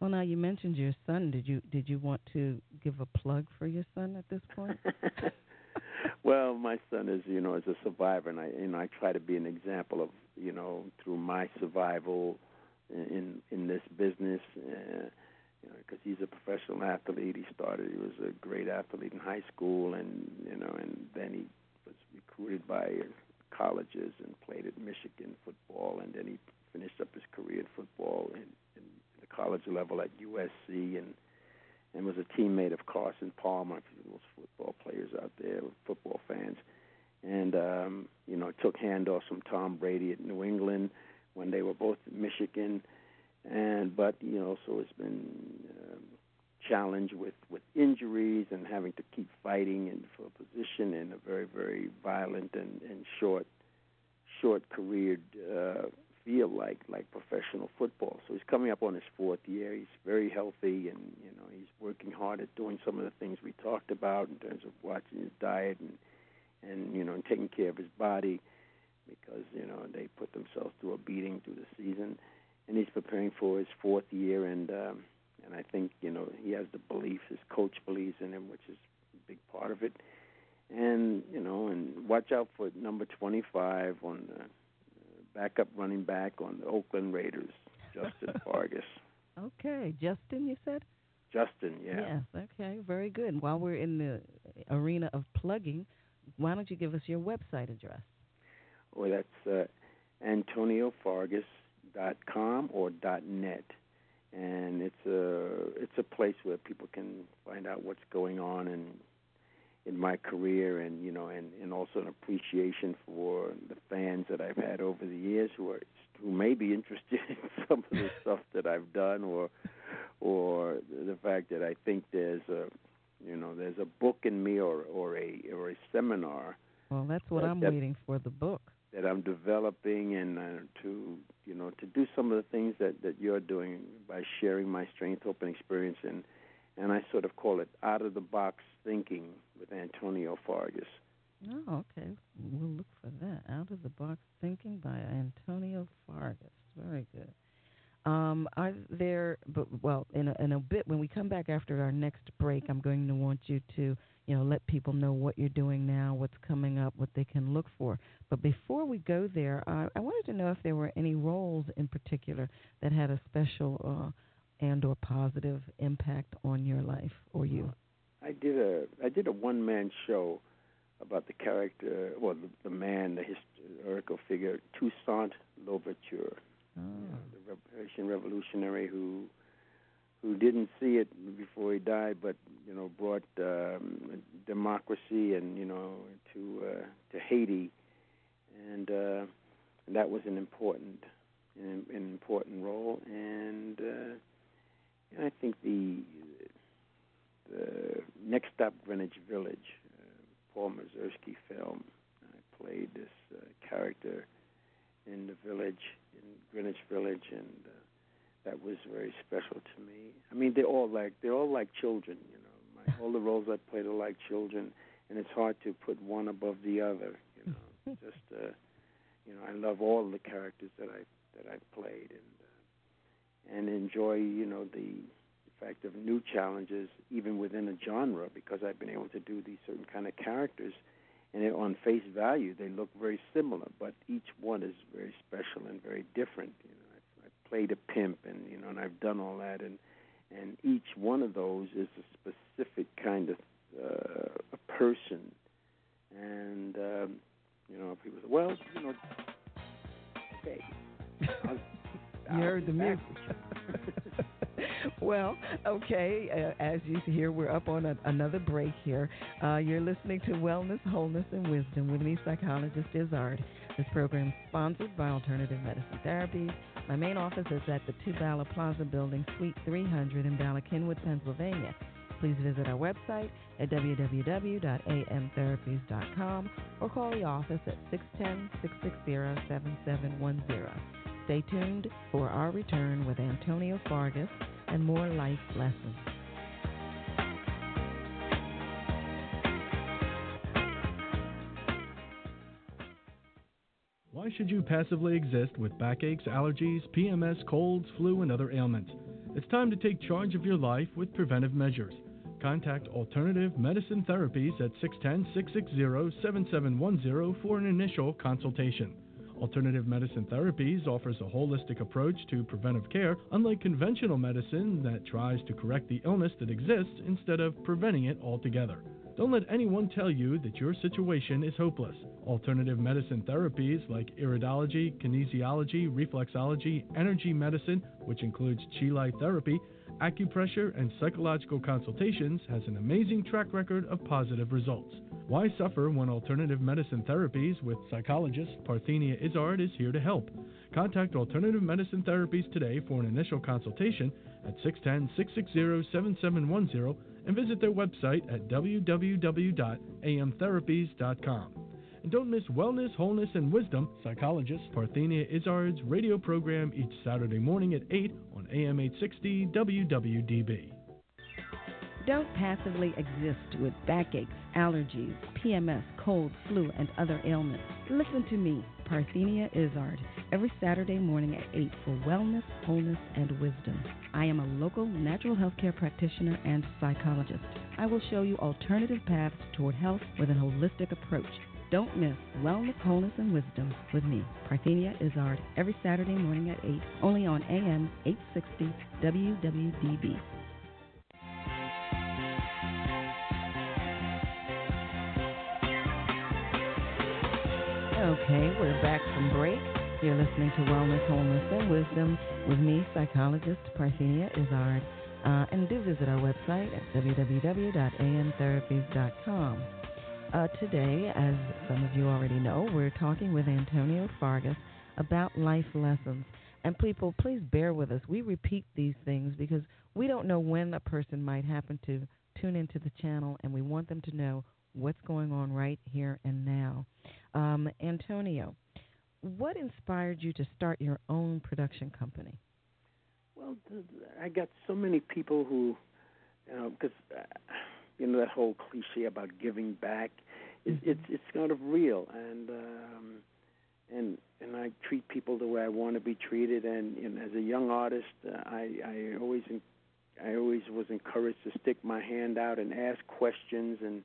Well, now you mentioned your son. Did you did you want to give a plug for your son at this point? well, my son is you know is a survivor, and I you know I try to be an example of you know through my survival in in this business. Uh, you know, because he's a professional athlete. He started. He was a great athlete in high school, and you know, and then he was recruited by colleges and played at Michigan football, and then he finished up his career in football and college level at USC and and was a teammate of Carson Palmer, those football players out there, football fans. and um, you know took handoffs from Tom Brady at New England when they were both at Michigan, and but you know so it's been um, challenged with with injuries and having to keep fighting and for a position in a very very violent and, and short short careered uh, field like like professional football. So he's coming up on his fourth year. He's very healthy, and you know he's working hard at doing some of the things we talked about in terms of watching his diet and and you know and taking care of his body because you know they put themselves through a beating through the season, and he's preparing for his fourth year, and um, and I think you know he has the belief his coach believes in him, which is a big part of it, and you know and watch out for number 25 on the backup running back on the Oakland Raiders, Justin Fargas. Okay, Justin, you said. Justin, yeah. Yes, okay, very good. While we're in the arena of plugging, why don't you give us your website address? Well, that's uh, AntonioFargas.com or .net, and it's a it's a place where people can find out what's going on in in my career, and you know, and and also an appreciation for the fans that I've had over the years who are who may be interested in some of the stuff that I've done, or or the fact that I think there's a you know there's a book in me or or a or a seminar. Well, that's what that, I'm that, waiting for the book that I'm developing and uh, to you know to do some of the things that that you're doing by sharing my strength, hope, and experience, and and I sort of call it out of the box thinking with Antonio Fargas. Oh, okay. We'll look for that. Out of the box thinking by Antonio Fargas. Very good. Um, are there, but well, in a, in a bit when we come back after our next break, I'm going to want you to, you know, let people know what you're doing now, what's coming up, what they can look for. But before we go there, uh, I wanted to know if there were any roles in particular that had a special uh, and or positive impact on your life or you. I did a I did a one man show about the character, well, the, the man, the historical figure, Toussaint Louverture, oh. the Russian revolutionary who who didn't see it before he died, but you know brought um, democracy and you know to uh, to Haiti, and, uh, that was an important an, an important role, and, uh, and I think the the Next Stop Greenwich Village, uh, Paul Mazursky film. I played this uh, character in the village, in Greenwich Village, and uh, that was very special to me. I mean, they're all like they're all like children, you know. My, all the roles I played are like children, and it's hard to put one above the other. You know, just uh, you know, I love all the characters that I that I've played, and uh, and enjoy you know the fact of new challenges even within a genre because I've been able to do these certain kind of characters and it, on face value they look very similar but each one is very special and very different you know. I've, I've played a pimp and you know and I've done all that and and each one of those is a specific kind of uh, a person. And um, you know people say well you know okay you heard the music well, okay. Uh, as you hear, we're up on a, another break here. Uh, you're listening to Wellness, Wholeness, and Wisdom with me, psychologist Izzard. This program is sponsored by Alternative Medicine Therapies. My main office is at the Two Bala Plaza Building, Suite 300 in Bala Cynwyd, Pennsylvania. Please visit our website at www.amtherapies.com or call the office at 610 660 7710. Stay tuned for our return with Antonio Fargas and more life lessons. Why should you passively exist with backaches, allergies, PMS, colds, flu, and other ailments? It's time to take charge of your life with preventive measures. Contact Alternative Medicine Therapies at 610 660 7710 for an initial consultation. Alternative Medicine Therapies offers a holistic approach to preventive care, unlike conventional medicine that tries to correct the illness that exists instead of preventing it altogether. Don't let anyone tell you that your situation is hopeless. Alternative medicine therapies like iridology, kinesiology, reflexology, energy medicine, which includes chi therapy, acupressure, and psychological consultations, has an amazing track record of positive results. Why suffer when alternative medicine therapies with psychologist Parthenia Izzard is here to help? Contact Alternative Medicine Therapies today for an initial consultation at 610 660 7710 and visit their website at www.amtherapies.com. And don't miss Wellness, Wholeness, and Wisdom, psychologist Parthenia Izzard's radio program each Saturday morning at 8 on AM 860 WWDB. Don't passively exist with backaches, allergies, PMS, cold, flu, and other ailments. Listen to me, Parthenia Izzard, every Saturday morning at 8 for wellness, wholeness, and wisdom. I am a local natural health care practitioner and psychologist. I will show you alternative paths toward health with a holistic approach. Don't miss Wellness, Wholeness, and Wisdom with me, Parthenia Izzard, every Saturday morning at 8, only on AM 860 WWDB. Okay, we're back from break. You're listening to Wellness, Wholeness, and Wisdom with me, psychologist Parthenia Izzard. Uh, and do visit our website at www.amtherapies.com. Uh, today, as some of you already know, we're talking with Antonio Fargas about life lessons. And people, please bear with us. We repeat these things because we don't know when a person might happen to tune into the channel, and we want them to know what's going on right here and now. Um, Antonio, what inspired you to start your own production company? Well, I got so many people who, you know, because uh, you know that whole cliche about giving back, it, mm-hmm. it's it's kind of real, and um, and and I treat people the way I want to be treated, and, and as a young artist, uh, I I always I always was encouraged to stick my hand out and ask questions. And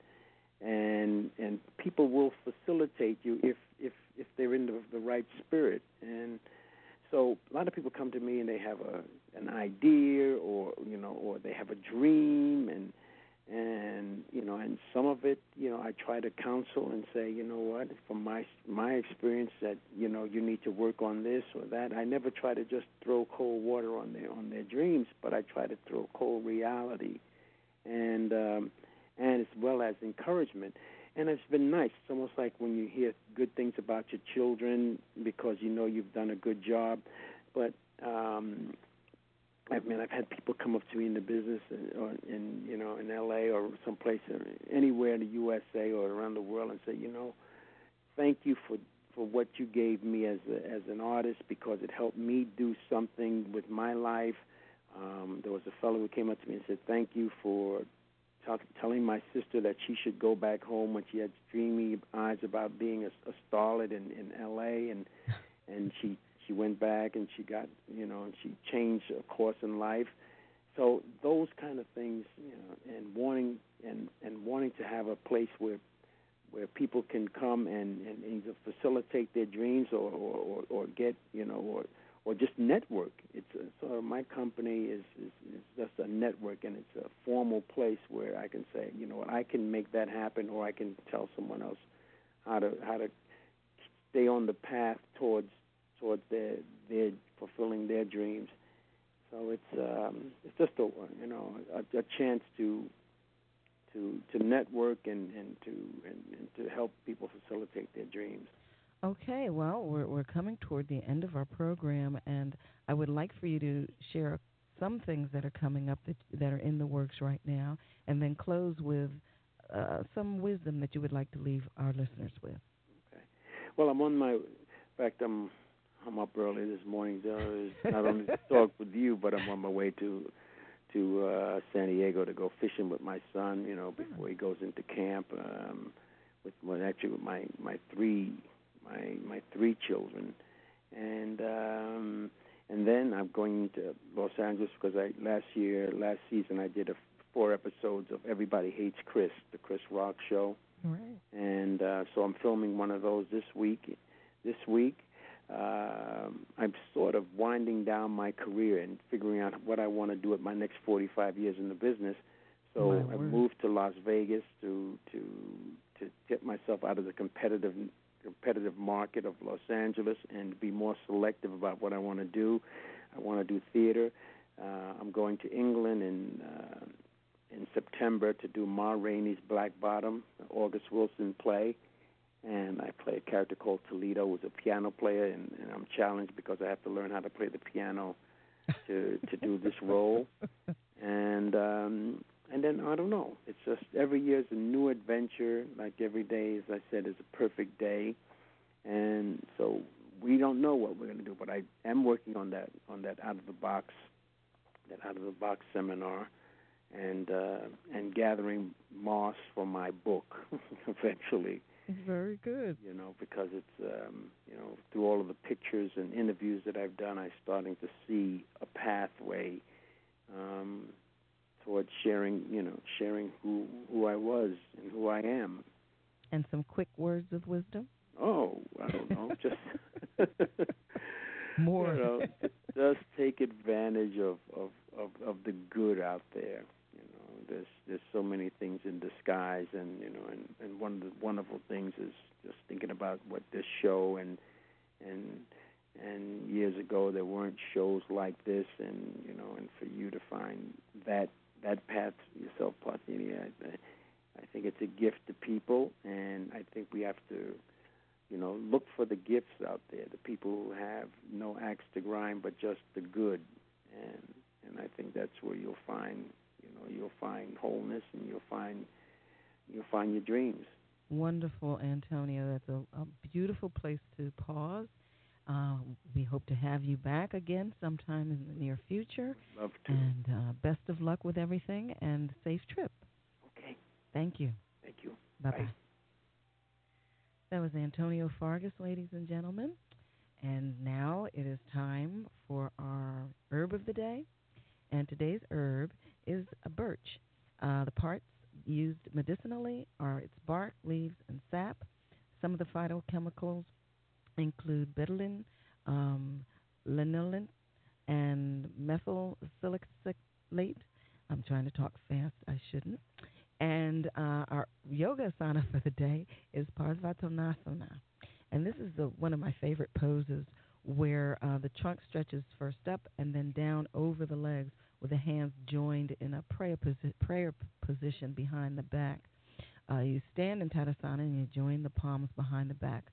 and and people will facilitate you if if if they're in the, the right spirit. And so a lot of people come to me and they have a an idea or you know or they have a dream. And and you know and some of it you know I try to counsel and say you know what from my my experience that you know you need to work on this or that I never try to just throw cold water on their on their dreams but I try to throw cold reality and um and as well as encouragement. And it's been nice. It's almost like when you hear good things about your children because you know you've done a good job. But um, I mean, I've had people come up to me in the business, uh, or in you know, in L.A. or someplace, anywhere in the USA or around the world, and say, you know, thank you for for what you gave me as a, as an artist because it helped me do something with my life. Um, there was a fellow who came up to me and said, "Thank you for talk, telling my sister that she should go back home when she had dreamy eyes about being a, a starlet in in L.A. and and she she went back and she got you know and she changed a course in life. So those kind of things, you know, and wanting and and wanting to have a place where where people can come and, and either facilitate their dreams or, or, or, get you know or or just network. It's a, so my company is, is is just a network, and it's a formal place where I can say, you know, I can make that happen, or I can tell someone else how to how to stay on the path towards towards their their fulfilling their dreams. So it's um, it's just a you know a, a chance to to to network and and to and, and to help people facilitate their dreams. Okay, well, we're we're coming toward the end of our program, and I would like for you to share some things that are coming up that that are in the works right now, and then close with uh, some wisdom that you would like to leave our listeners with. Okay. Well, I'm on my. In fact, I'm I'm up early this morning. Uh, not only to talk with you, but I'm on my way to to uh, San Diego to go fishing with my son. You know, before he goes into camp. Um, with well, actually with my my three my my three children, and um, and then I'm going to Los Angeles because I last year last season I did a four episodes of Everybody Hates Chris, the Chris Rock show, right. and uh, so I'm filming one of those this week. This week, uh, I'm sort of winding down my career and figuring out what I want to do with my next 45 years in the business. So I moved to Las Vegas to to to get myself out of the competitive competitive market of Los Angeles and be more selective about what I want to do. I want to do theater. Uh, I'm going to England and uh, in September to do Ma Rainey's Black Bottom, August Wilson play, and I play a character called Toledo, who's a piano player, and, and I'm challenged because I have to learn how to play the piano to to do this role, and um, and then I don't know. It's just every year is a new adventure. Like every day, as I said, is a perfect day, and so we don't know what we're going to do. But I am working on that on that out of the box, that out of the box seminar, and uh, and gathering moss for my book eventually. Very good. You know, because it's um, you know through all of the pictures and interviews that I've done, I'm starting to see a pathway um, towards sharing. You know, sharing who who I was and who I am. And some quick words of wisdom. Oh, I don't know, just more. You know, just take advantage of, of of of the good out there there's there's so many things in disguise, and you know, and and one of the wonderful things is just thinking about what this show and and and years ago there weren't shows like this, and you know, and for you to find that that path yourself, Parthenia, I, I think it's a gift to people, and I think we have to you know, look for the gifts out there, the people who have no axe to grind but just the good. And and I think that's where you'll find know, you'll find wholeness and you'll find you'll find your dreams. Wonderful, Antonio. That's a, a beautiful place to pause. Uh, we hope to have you back again sometime in the near future. Love to. And uh, best of luck with everything and safe trip. Okay. Thank you. Thank you. Bye bye. That was Antonio Fargas, ladies and gentlemen. And now it is time for our herb of the day. And today's herb is a birch. Uh, the parts used medicinally are its bark, leaves, and sap. Some of the phytochemicals include betulin, um, and methyl salicylate. I'm trying to talk fast. I shouldn't. And uh, our yoga asana for the day is Parsvottanasana. And this is the, one of my favorite poses where uh, the trunk stretches first up and then down over the legs with the hands joined in a prayer, posi- prayer position behind the back. Uh, you stand in Tadasana and you join the palms behind the back,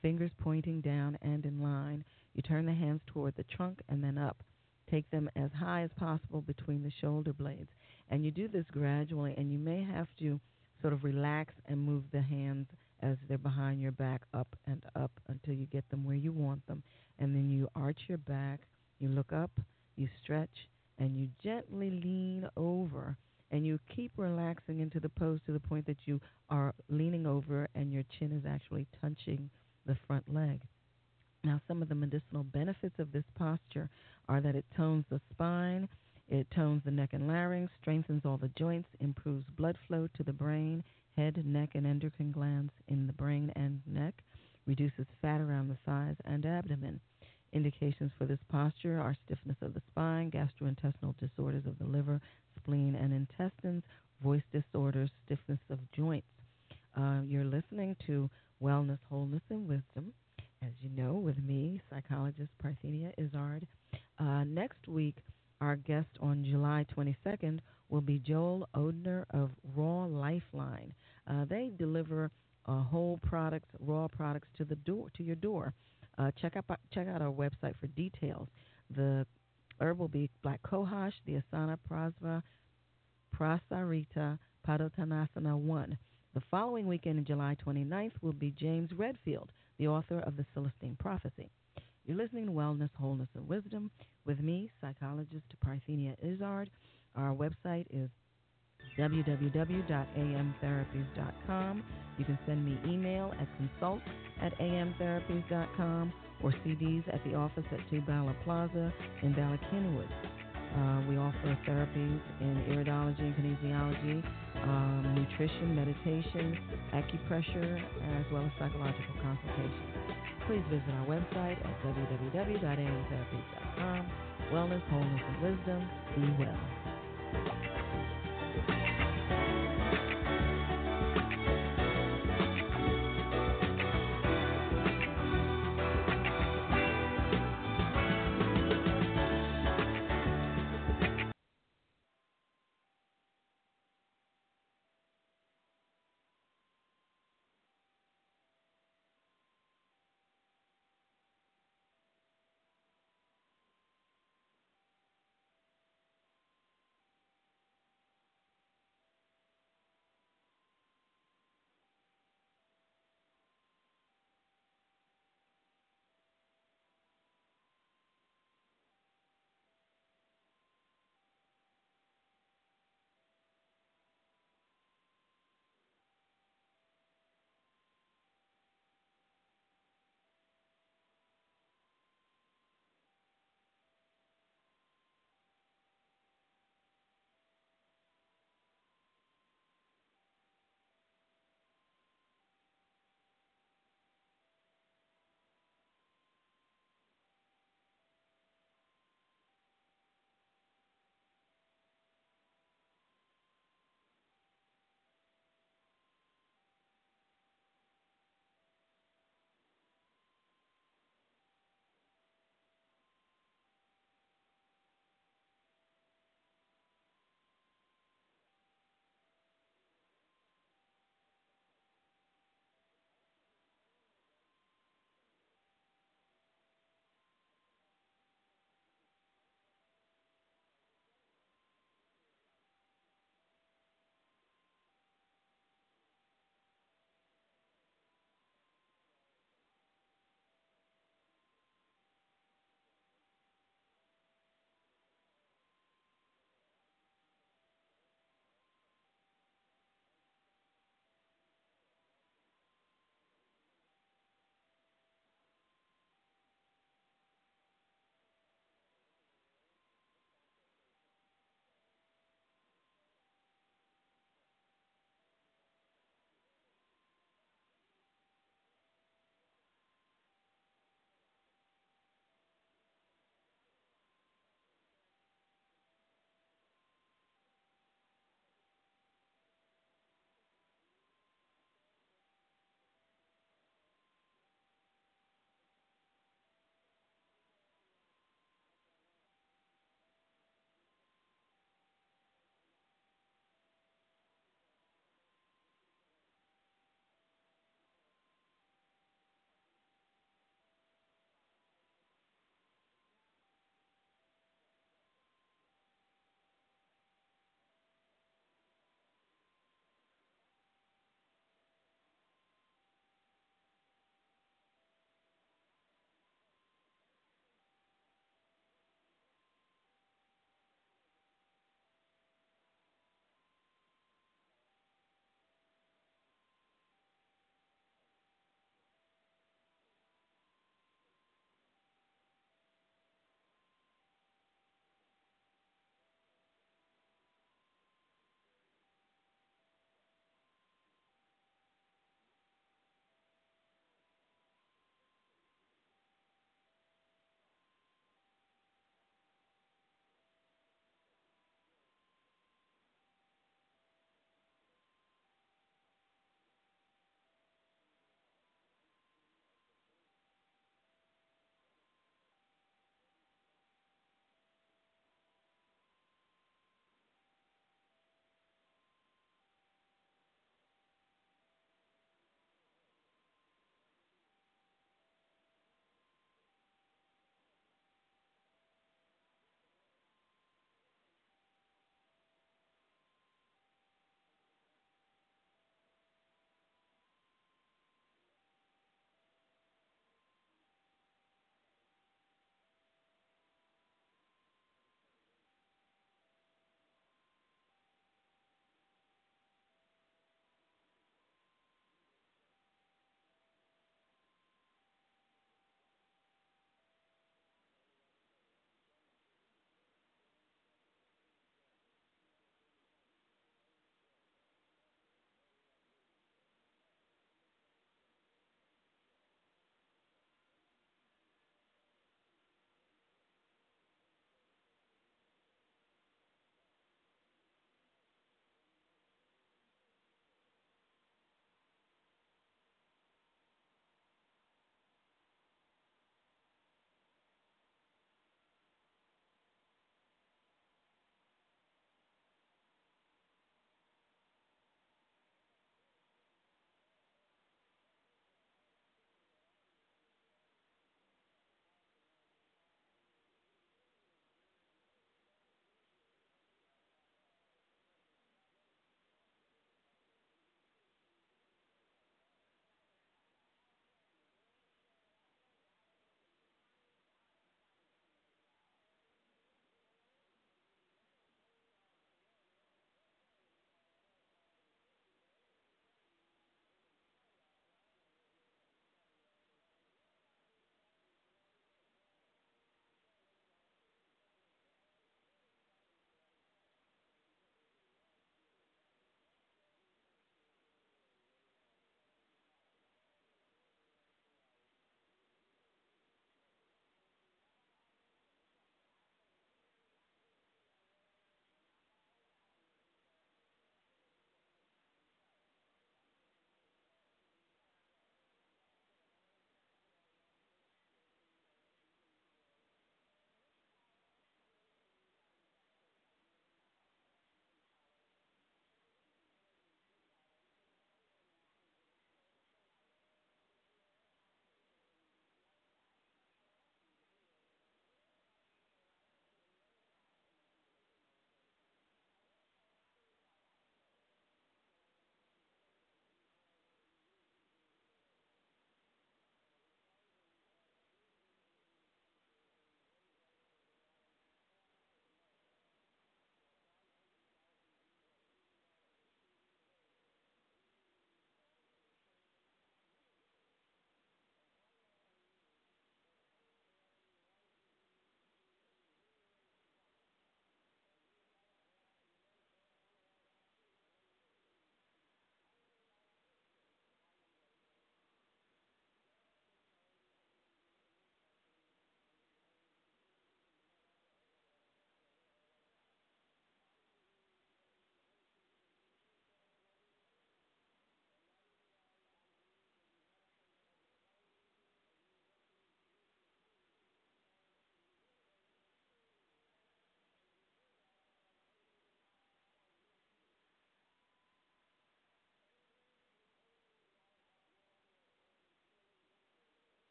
fingers pointing down and in line. You turn the hands toward the trunk and then up. Take them as high as possible between the shoulder blades. And you do this gradually, and you may have to sort of relax and move the hands as they're behind your back up and up until you get them where you want them. And then you arch your back, you look up, you stretch, and you gently lean over and you keep relaxing into the pose to the point that you are leaning over and your chin is actually touching the front leg. Now, some of the medicinal benefits of this posture are that it tones the spine, it tones the neck and larynx, strengthens all the joints, improves blood flow to the brain, head, neck, and endocrine glands in the brain and neck, reduces fat around the thighs and abdomen. Indications for this posture are stiffness of the spine, gastrointestinal disorders of the liver, spleen, and intestines, voice disorders, stiffness of joints. Uh, you're listening to Wellness, Wholeness, and Wisdom, as you know, with me, psychologist Parthenia Izzard. Uh, next week, our guest on July 22nd will be Joel Odner of Raw Lifeline. Uh, they deliver whole products, raw products to the door, to your door. Uh, check out check out our website for details. The herb will be black cohosh, the asana prasva, prasarita padottanasana 1. The following weekend, in July 29th, will be James Redfield, the author of the Celestine Prophecy. You're listening to Wellness, Wholeness, and Wisdom with me, psychologist Parthenia Izzard. Our website is www.amtherapies.com. You can send me email at consult at amtherapies.com or CDs at the office at Two Bala Plaza in Bala Cynwyd. Uh, we offer therapies in iridology and kinesiology, um, nutrition, meditation, acupressure, as well as psychological consultation. Please visit our website at www.amtherapies.com. Wellness, wholeness, and wisdom. Be well.